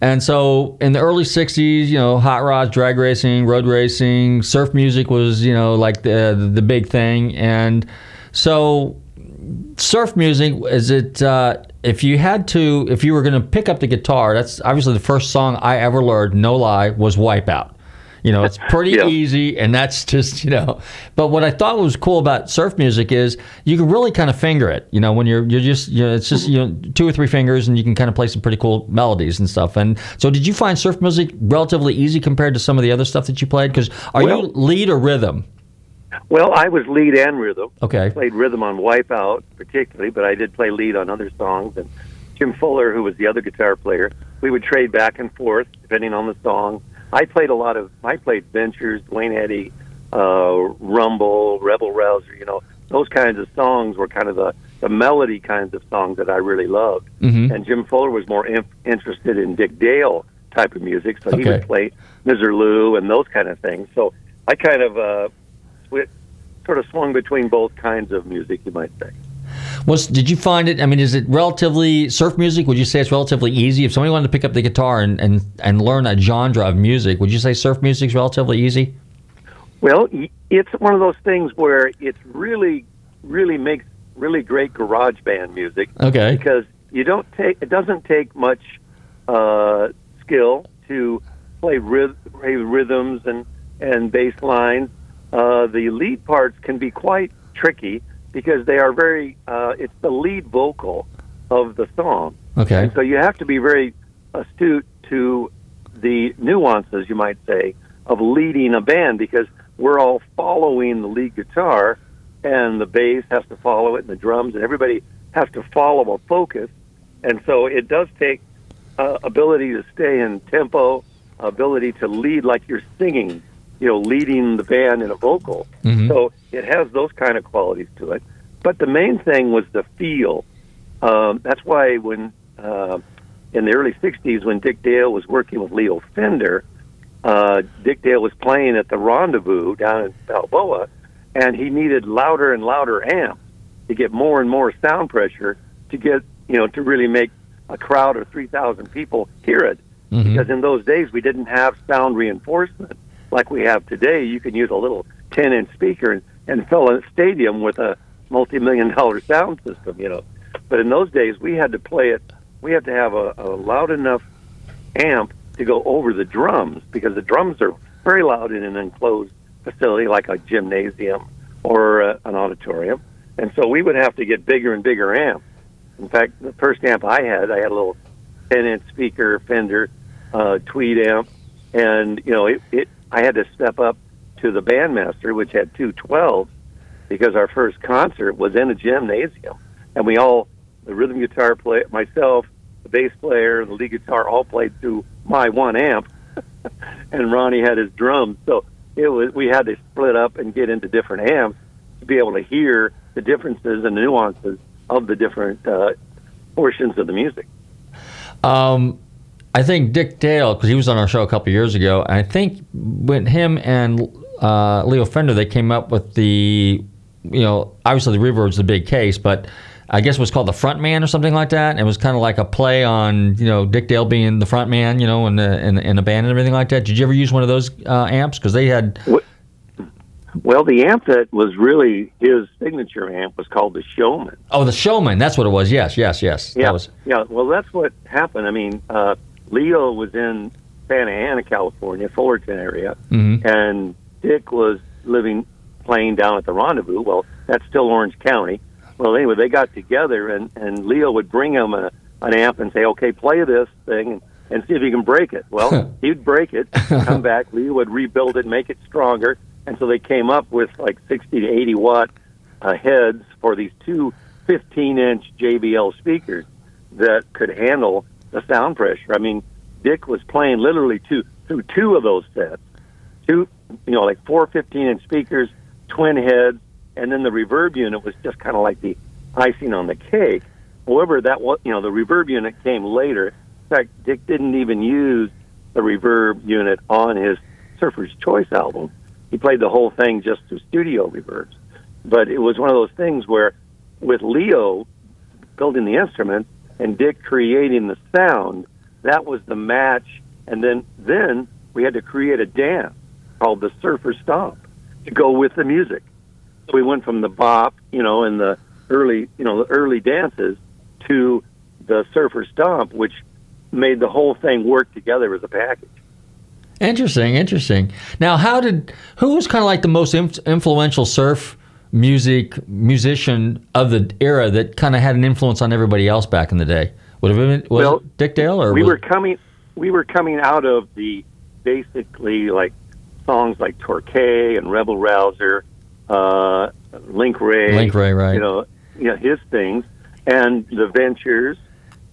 S11: And so in the early 60s, you know, hot rods, drag racing, road racing, surf music was, you know, like the the big thing. And so surf music is it uh, if you had to if you were going to pick up the guitar, that's obviously the first song I ever learned, no lie, was Wipeout. You know, it's [LAUGHS] pretty
S17: Yeah.
S11: easy, and that's just you know. But what I thought was cool about surf music is you can really kind of finger it. You know, when you're you're just you know, it's just you know two or three fingers, and you can kind of play some pretty cool melodies and stuff. And so, did you find surf music relatively easy compared to some of the other stuff that you played? Because are you lead or rhythm?
S17: Well, I was lead and rhythm.
S11: Okay.
S17: I played rhythm on Wipeout particularly, but I did play lead on other songs. And Jim Fuller, who was the other guitar player, we would trade back and forth depending on the song. I played a lot of. I played Ventures, Duane Eddy, uh, Rumble, Rebel Rouser. You know, those kinds of songs were kind of the the melody kinds of songs that I really loved.
S11: Mhm.
S17: And Jim Fuller was more in, interested in Dick Dale type of music, so he would play Misirlou and those kind of things. So I kind of uh, sort of swung between both kinds of music, you might say.
S11: Was did you find it? I mean, is it relatively surf music? Would you say it's relatively easy? If somebody wanted to pick up the guitar and and, and learn a genre of music, would you say surf music is relatively easy?
S17: Well, it's one of those things where it's really, really makes really great garage band music.
S11: Okay.
S17: Because you don't take it doesn't take much uh, skill to play, ryth- play rhythms and and bass lines. Uh, the lead parts can be quite tricky because they are very. Uh, it's the lead vocal of the song.
S11: Okay.
S17: And so you have to be very astute to the nuances, you might say, of leading a band because we're all following the lead guitar and the bass has to follow it and the drums and everybody has to follow a focus. And so it does take uh, ability to stay in tempo, ability to lead like you're singing, you know, leading the band in a vocal.
S11: Mhm.
S17: So it has those kind of qualities to it. But the main thing was the feel. Um, that's why when uh, in the early '60s, when Dick Dale was working with Leo Fender, uh, Dick Dale was playing at the Rendezvous down in Balboa, and he needed louder and louder amps to get more and more sound pressure to get you know to really make a crowd of 3,000 people hear it. Because in those days we didn't have sound reinforcement like we have today. You can use a little 10-inch speaker and, and fill a stadium with a multi-million dollar sound system, you know. But in those days we had to play it. We had to have a, a loud enough amp to go over the drums because the drums are very loud in an enclosed facility like a gymnasium or uh, an auditorium. And so we would have to get bigger and bigger amps. In fact, the first amp I had, I had a little 10 inch speaker Fender uh, tweed amp. And, you know, it, it, I had to step up to the Bandmaster, which had two 12s, because our first concert was in a gymnasium. And we all, the rhythm guitar player, myself, the bass player, the lead guitar, all played through my one amp. [LAUGHS] and Ronnie had his drums. So it was, we had to split up and get into different amps to be able to hear the differences and the nuances of the different uh, portions of the music.
S11: Um, I think Dick Dale, because he was on our show a couple years ago. I think when him and uh, Leo Fender, they came up with the, you know, obviously the reverb's the big case, but I guess it was called the front man or something like that. It was kind of like a play on, you know, Dick Dale being the front man, you know, in the in, in a band and everything like that. Did you ever use one of those uh, amps? Because they had.
S17: Well, the amp that was really his signature amp was called the Showman.
S11: Oh, the Showman. That's what it was. Yes, yes, yes.
S17: Yeah,
S11: That was.
S17: yeah. Well, that's what happened. I mean, uh, Leo was in Santa Ana, California, Fullerton area,
S11: Mhm.
S17: and Dick was living playing down at the Rendezvous. Well, that's still Orange County. Well, anyway, they got together, and and Leo would bring him a, an amp and say, "Okay, play this thing." And, and see if you can break it. Well, [LAUGHS] he'd break it, come back. [LAUGHS] Leo would rebuild it, make it stronger, and so they came up with like 60 to 80 watt uh, heads for these two 15 inch JBL speakers that could handle the sound pressure. I mean, Dick was playing literally two through two of those sets, two you know like four 15 inch speakers, twin heads, and then the reverb unit was just kind of like the icing on the cake. However, that was you know the reverb unit came later. In fact, Dick didn't even use the reverb unit on his Surfer's Choice album. He played the whole thing just through studio reverbs. But it was one of those things where, with Leo building the instrument and Dick creating the sound, that was the match. And then then we had to create a dance called the Surfer Stomp to go with the music. So we went from the bop, you know, and the early, you know, the early dances to the Surfer Stomp, which made the whole thing work together as a package.
S11: Interesting, interesting. Now, how did who was kind of like the most inf- influential surf music musician of the era that kind of had an influence on everybody else back in the day? Would have been was
S17: Well,
S11: Dick Dale or
S17: we were coming we were coming out of the basically like songs like Torquay and Rebel Rouser, uh, Link Wray,
S11: Link Wray, right.
S17: You know, you know his things and the Ventures.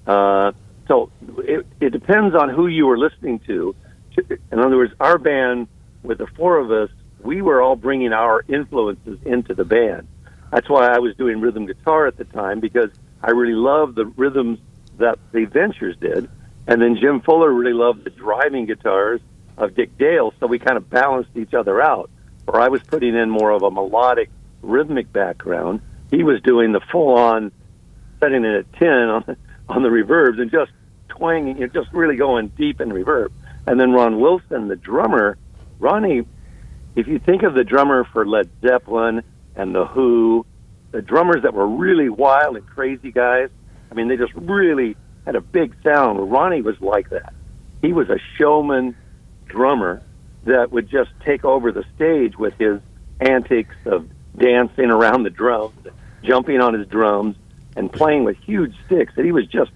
S17: Uh, so it, it depends on who you were listening to in other words, our band with the four of us, we were all bringing our influences into the band. That's why I was doing rhythm guitar at the time because I really loved the rhythms that the Ventures did, and then Jim Fuller really loved the driving guitars of Dick Dale, so we kind of balanced each other out. Where I was putting in more of a melodic, rhythmic background, he was doing the full-on setting it at ten on the, on the reverbs and just twanging, you know, just really going deep in reverb. And then Ron Wilson, the drummer, Ronnie, if you think of the drummer for Led Zeppelin and The Who, the drummers that were really wild and crazy guys, I mean, they just really had a big sound. Ronnie was like that. He was a showman drummer that would just take over the stage with his antics of dancing around the drums, jumping on his drums, and playing with huge sticks. And he was just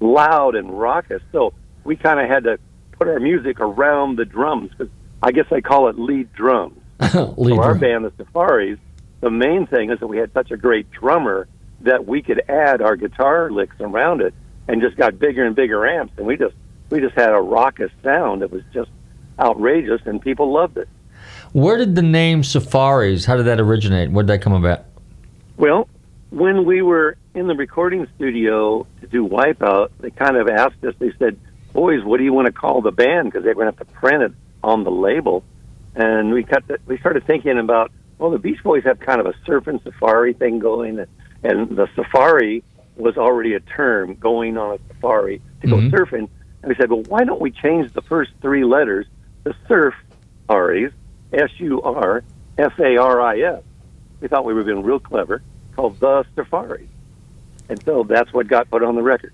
S17: loud and raucous. So we kind of had to put our music around the drums because I guess I call it lead drums. [LAUGHS]
S11: Lead
S17: so our band, the Surfaris, the main thing is that we had such a great drummer that we could add our guitar licks around it and just got bigger and bigger amps and we just we just had a raucous sound that was just outrageous and people loved it.
S11: Where did the name Surfaris? How did that originate? Where did that come about?
S17: Well, when we were in the recording studio to do Wipeout, they kind of asked us. They said, "Boys, what do you want to call the band?" Because they were going to have to print it on the label. And we cut. The, we started thinking about, well, the Beach Boys have kind of a surf and safari thing going, and the safari was already a term going on a safari to go
S11: Mhm.
S17: surfing. And we said, well, why don't we change the first three letters to surf Aries, S U R F A R I S. We thought we were being real clever, called the Surfari. And so that's what got put on the record.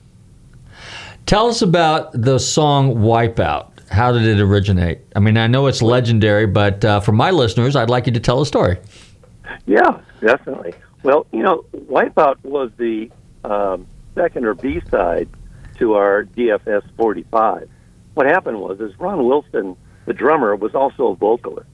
S11: Tell us about the song Wipeout. How did it originate? I mean, I know it's legendary, but uh, for my listeners, I'd like you to tell a story.
S17: Yeah, definitely. Well, you know, Wipeout was the um, second or B side to our DFS 45. What happened was, is Ron Wilson, the drummer, was also a vocalist.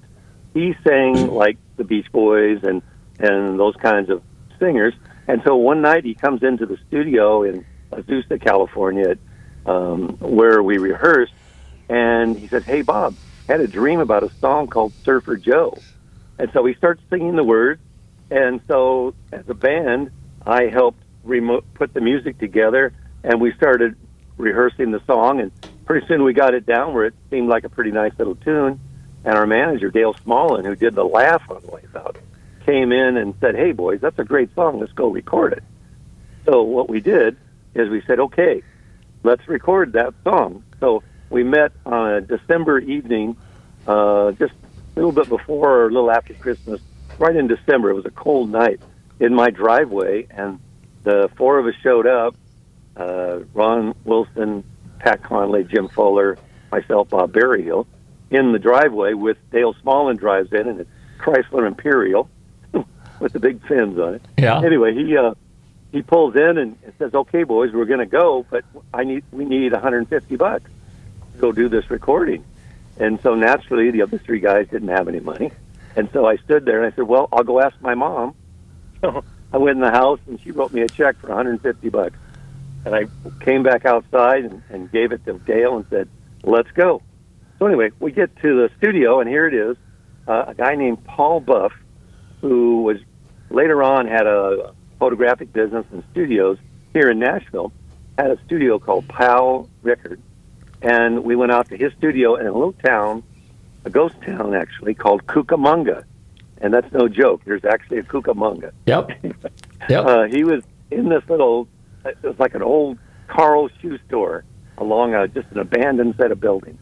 S17: He sang [CLEARS THROAT] like the Beach Boys and and those kinds of singers. And so one night he comes into the studio in Azusa, California, um, where we rehearsed, and he said, "Hey, Bob, I had a dream about a song called Surfer Joe." And so we start singing the words. And so as a band, I helped remo- put the music together, and we started rehearsing the song. And pretty soon we got it down where it seemed like a pretty nice little tune. And our manager, Dale Smallin, who did the laugh on Wipeout, came in and said, "Hey, boys, that's a great song. Let's go record it." So what we did is we said, "Okay, let's record that song." So we met on a December evening, uh, just a little bit before or a little after Christmas, right in December. It was a cold night in my driveway, and the four of us showed up uh, Ron Wilson, Pat Connolly, Jim Fuller, myself, Bob Berryhill, in the driveway with Dale Smallin drives in and it's Chrysler Imperial [LAUGHS] with the big fins on it.
S11: Yeah.
S17: Anyway, he uh, he pulls in and, says, "Okay, boys, we're going to go, but I need we need 150 bucks go do this recording." And so naturally, the other three guys didn't have any money, and so I stood there and I said, "Well, I'll go ask my mom." So I went in the house and she wrote me a check for 150 bucks, and I came back outside and, and gave it to Dale and said, "Let's go." So anyway, we get to the studio and here it is, uh, a guy named Paul Buff, who was later on had a photographic business and studios here in Nashville, had a studio called Pal Records, and we went out to his studio in a little town, a ghost town actually called Cucamonga, and that's no joke. There's actually a Cucamonga.
S11: Yep. [LAUGHS] Yep.
S17: Uh, he was in this little, it was like an old Carl shoe store along a, just an abandoned set of buildings.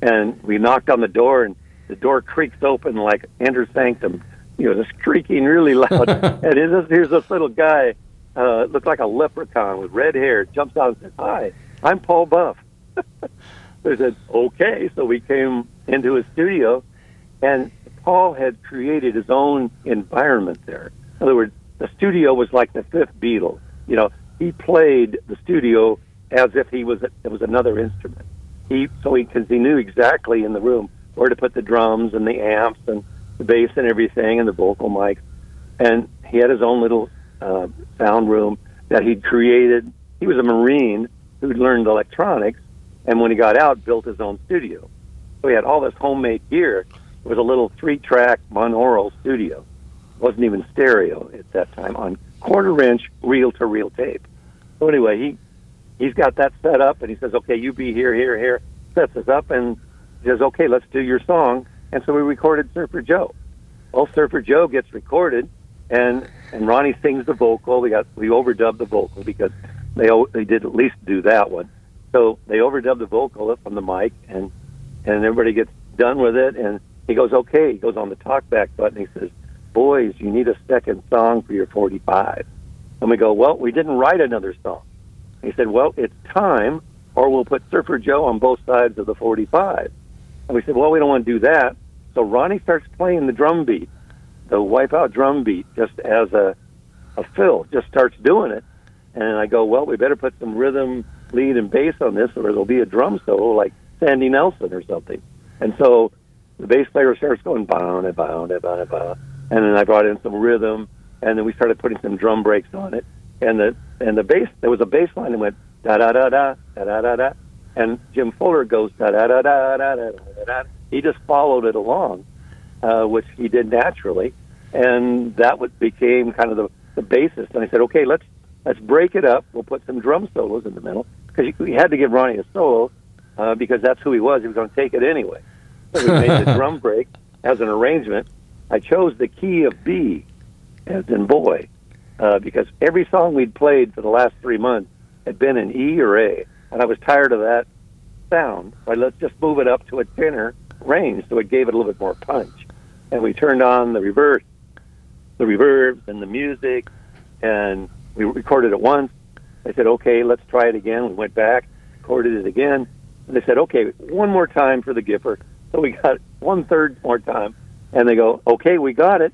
S17: And we knocked on the door, and the door creaks open like Inner Sanctum, you know, just creaking really loud. [LAUGHS] and here's this, here's this little guy, uh, looked like a leprechaun with red hair, jumps out and says, Hi, I'm Paul Buff. [LAUGHS] I said, Okay. So we came into his studio, and Paul had created his own environment there. In other words, the studio was like the fifth Beatle. You know, he played the studio as if he was it was another instrument. He so he because he knew exactly in the room where to put the drums and the amps and the bass and everything and the vocal mics, and he had his own little uh, sound room that he'd created. He was a Marine who'd learned electronics, and when he got out, built his own studio. So we had all this homemade gear. It was a little three-track monaural studio. It wasn't even stereo at that time on quarter-inch reel-to-reel tape. So anyway, he he's got that set up, and he says, "Okay, you be here, here, here." Sets us up, and says, "Okay, let's do your song." And so we recorded Surfer Joe. Well, Surfer Joe gets recorded, and and Ronnie sings the vocal. We got we overdubbed the vocal because they they did at least do that one. So they overdub the vocal up from the mic, and and everybody gets done with it, and he goes, "Okay." He goes on the talkback button. He says, "Boys, you need a second song for your 45." And we go, "Well, we didn't write another song." He said, "Well, it's time, or we'll put Surfer Joe on both sides of the 45." And we said, "Well, we don't want to do that." So Ronnie starts playing the drum beat, the Wipeout drum beat, just as a a fill, just starts doing it. And I go, "Well, we better put some rhythm, lead, and bass on this, or there'll be a drum solo like Sandy Nelson or something." And so the bass player starts going bound and bound and bound and bound, and then I brought in some rhythm, and then we started putting some drum breaks on it, and the and the bass there was a bass line that went da da da da da da da da, and Jim Fuller goes da da da da da da da. He just followed it along, uh, which he did naturally, and that would became kind of the the basis. And I said, okay, let's let's break it up. We'll put some drum solos in the middle because we had to give Ronnie a solo uh, because that's who he was. He was going to take it anyway. So we made the [LAUGHS] drum break as an arrangement. I chose the key of B, as in boy, uh, because every song we'd played for the last three months had been in E or A, and I was tired of that sound. So I let's just move it up to a tenor range, so it gave it a little bit more punch. And we turned on the reverse, the reverbs and the music, and we recorded it once. I said, okay, let's try it again. We went back, recorded it again, and they said, okay, one more time for the Gipper. So we got one third more time, and they go, okay, we got it.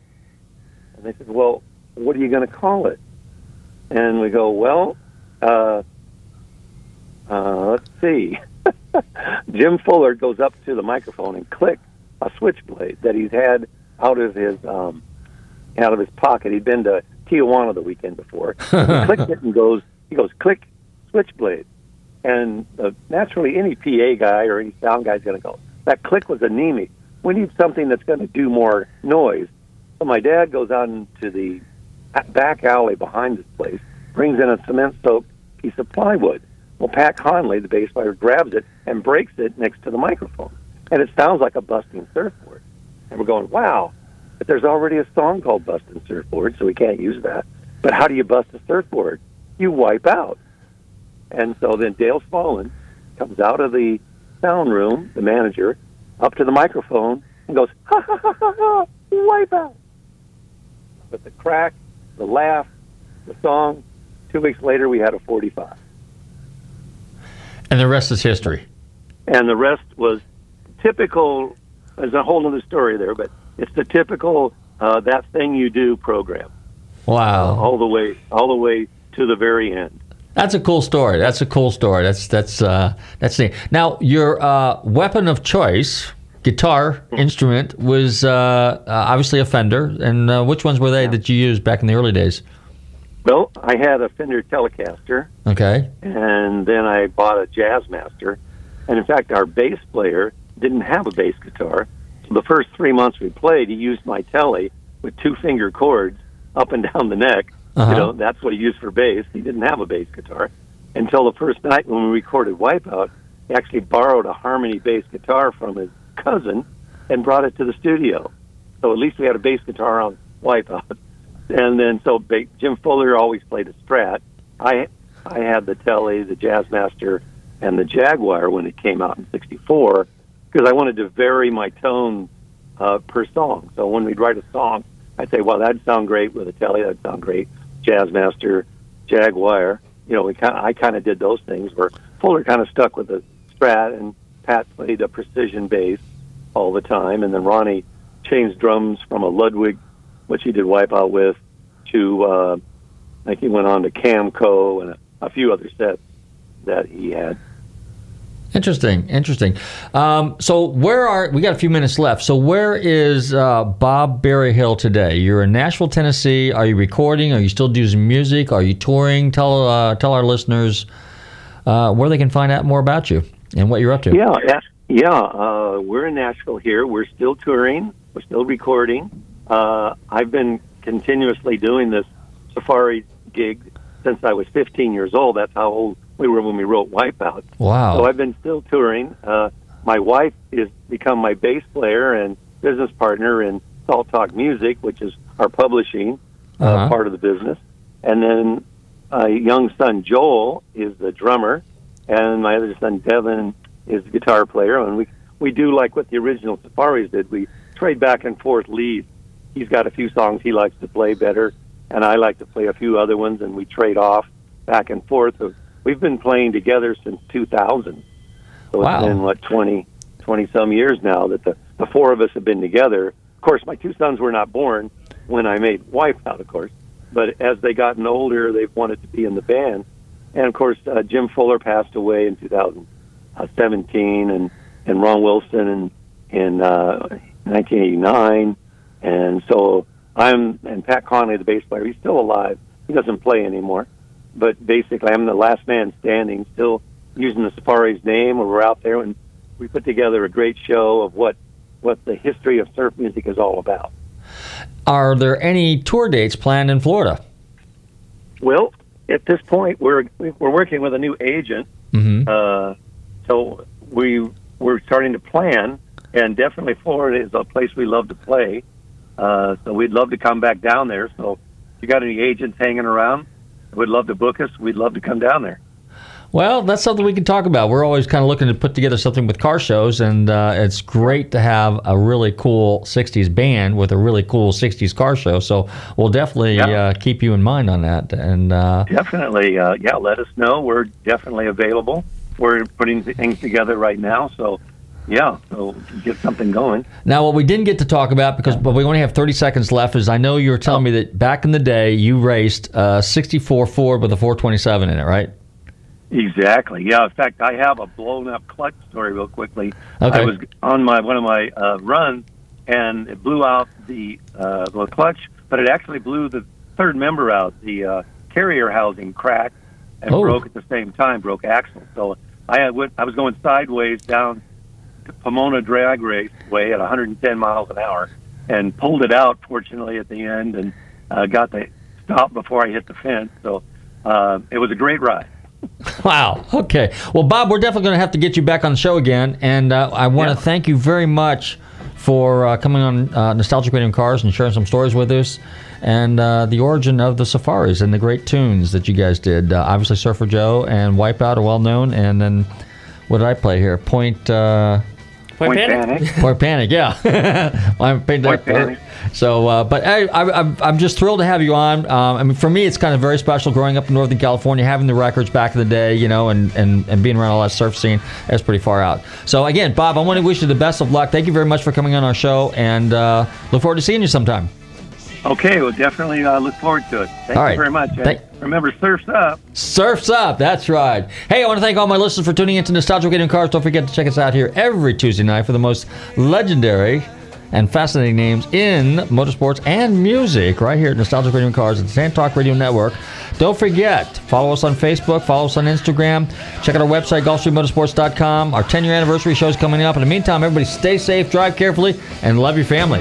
S17: And they said, well, what are you going to call it? And we go, well, uh, uh, let's see. [LAUGHS] Jim Fuller goes up to the microphone and clicks a switchblade that he's had out of his um, out of his pocket. He'd been to Tijuana the weekend before. [LAUGHS] he clicks it and goes. He goes click switchblade, and uh, naturally any PA guy or any sound guy's going to go. That click was anemic. We need something that's going to do more noise. So my dad goes out into the back alley behind this place, brings in a cement-soaked piece of plywood. Well, Pat Connolly, the bass player, grabs it and breaks it next to the microphone, and it sounds like a busting surfboard. And we're going, wow! But there's already a song called "Busting Surfboard," so we can't use that. But how do you bust a surfboard? You wipe out. And so then Dale Smallin comes out of the sound room, the manager, up to the microphone and goes, ha ha ha ha ha, wipe out. But the crack, the laugh, the song, two weeks later we had a 45.
S11: And the rest is history.
S17: And the rest was typical, there's a whole other story there, but it's the typical uh, that thing you do program.
S11: Wow.
S17: all the way, all the way to the very end.
S11: That's a cool story. That's a cool story. That's that's uh, that's neat. Now, your uh, weapon of choice, guitar instrument, was uh, uh, obviously a Fender. And uh, which ones were they that you used back in the early days?
S17: Well, I had a Fender Telecaster,
S11: Okay.
S17: and then I bought a Jazzmaster. And in fact, our bass player didn't have a bass guitar. The first three months we played, he used my Telly with two finger chords up and down the neck.
S11: Uh-huh.
S17: You know, that's what he used for bass. He didn't have a bass guitar until the first night when we recorded Wipeout. He actually borrowed a harmony bass guitar from his cousin and brought it to the studio. So at least we had a bass guitar on Wipeout. And then so ba- Jim Fuller always played a Strat. I I had the Telly, the Jazzmaster, and the Jaguar when it came out in '64 because I wanted to vary my tone uh, per song. So when we'd write a song, I'd say, "Well, that'd sound great with a Telly. That'd sound great, Jazzmaster, Jaguar." You know, we kind I kind of did those things. Where Fuller kind of stuck with the Strat, and Pat played a precision bass all the time, and then Ronnie changed drums from a Ludwig, which he did Wipeout with, to uh, think he went on to Camco and a, a few other sets that he had.
S11: Interesting, interesting. Um, so where are we got a few minutes left? So where is uh, Bob Berryhill today? You're in Nashville, Tennessee. Are you recording? Are you still doing music? Are you touring? Tell uh, tell our listeners uh, where they can find out more about you and what you're up to.
S17: Yeah, Yeah, uh, we're in Nashville here. We're still touring. We're still recording. Uh, I've been continuously doing this Surfari gig since I was 15 years old. That's how old we were when we wrote Wipeout.
S11: Wow.
S17: So I've been still touring. Uh, my wife has become my bass player and business partner in Salt Talk Music, which is our publishing uh,
S11: Uh-huh.
S17: part of the business. And then my young son Joel is the drummer, and my other son Devin is the guitar player. And we we do like what the original Surfaris did. We trade back and forth leads. He's got a few songs he likes to play better, and I like to play a few other ones, and we trade off back and forth. We've been playing together since 2000. So
S11: Wow.
S17: it's been, what, 20, 20 some years now that the, the four of us have been together. Of course, my two sons were not born when I made Wipeout, of course. But as they gotten older, they've wanted to be in the band. And of course, uh, Jim Fuller passed away in 2017, and, and Ron Wilson in, in uh, 1989. And so I'm, and Pat Connolly, the bass player, he's still alive. He doesn't play anymore. But basically, I'm the last man standing, still using the Surfari's name. We're out there, and we put together a great show of what what the history of surf music is all about.
S11: Are there any tour dates planned in Florida?
S17: Well, at this point, we're we're working with a new agent,
S11: Mm-hmm.
S17: uh, so we we're starting to plan, and definitely Florida is a place we love to play. Uh, so we'd love to come back down there. So if you got any agents hanging around, would love to book us. We'd love to come down there.
S11: Well, that's something we can talk about. We're always kind of looking to put together something with car shows, and uh, it's great to have a really cool 60s band with a really cool 60s car show. So we'll definitely
S17: Yeah.
S11: uh, keep you in mind on that. And uh,
S17: Definitely, uh, yeah. Let us know. We're definitely available. We're putting things together right now. So, yeah. So get something going.
S11: now, what we didn't get to talk about because but we only have 30 seconds left is I know you were telling me that back in the day you raced a 64 Ford with a 427 in it, right?
S17: Exactly. Yeah. In fact, I have a blown up clutch story real quickly.
S11: Okay.
S17: I was on my one of my uh, runs, and it blew out the uh, the clutch, but it actually blew the third member out. The uh, carrier housing cracked and
S11: Oh.
S17: broke at the same time. Broke axle. So I had went, I was going sideways down Pomona Drag Raceway at 110 miles an hour, and pulled it out. Fortunately, at the end, and uh, got the stop before I hit the fence. So uh, it was a great ride. [LAUGHS]
S11: Wow. Okay. Well, Bob, we're definitely going to have to get you back on the show again, and uh, I want to thank you very much for uh, coming on uh, Nostalgic Radio Cars and sharing some stories with us, and uh, the origin of the Surfaris and the great tunes that you guys did. Uh, obviously, Surfer Joe and Wipeout are well known, and then what did I play here? Point.
S12: Point Panic? Panic. [LAUGHS]
S11: Point Panic. Yeah. [LAUGHS] I'm Point
S17: Panic.
S11: So, uh, but I, I, I'm, I'm just thrilled to have you on. Um, I mean, for me, it's kind of very special growing up in Northern California, having the records back in the day, you know, and, and, and being around all that surf scene. That's pretty far out. So, again, Bob, I want to wish you the best of luck. Thank you very much for coming on our show, and uh, look forward to seeing you sometime.
S17: Okay, well, definitely uh, look forward to it. Thank
S11: All
S17: you
S11: right.
S17: very much.
S11: Thank-
S17: remember, surf's up.
S11: Surf's up. That's right. Hey, I want to thank all my listeners for tuning into Nostalgic Radio and Cars. Don't forget to check us out here every Tuesday night for the most legendary and fascinating names in motorsports and music right here at Nostalgic Radio Cars at the Sand Talk Radio Network. Don't forget, follow us on Facebook, follow us on Instagram, check out our website, GulfstreamMotorsports.com. Our 10 year anniversary show is coming up. In the meantime, everybody stay safe, drive carefully, and love your family.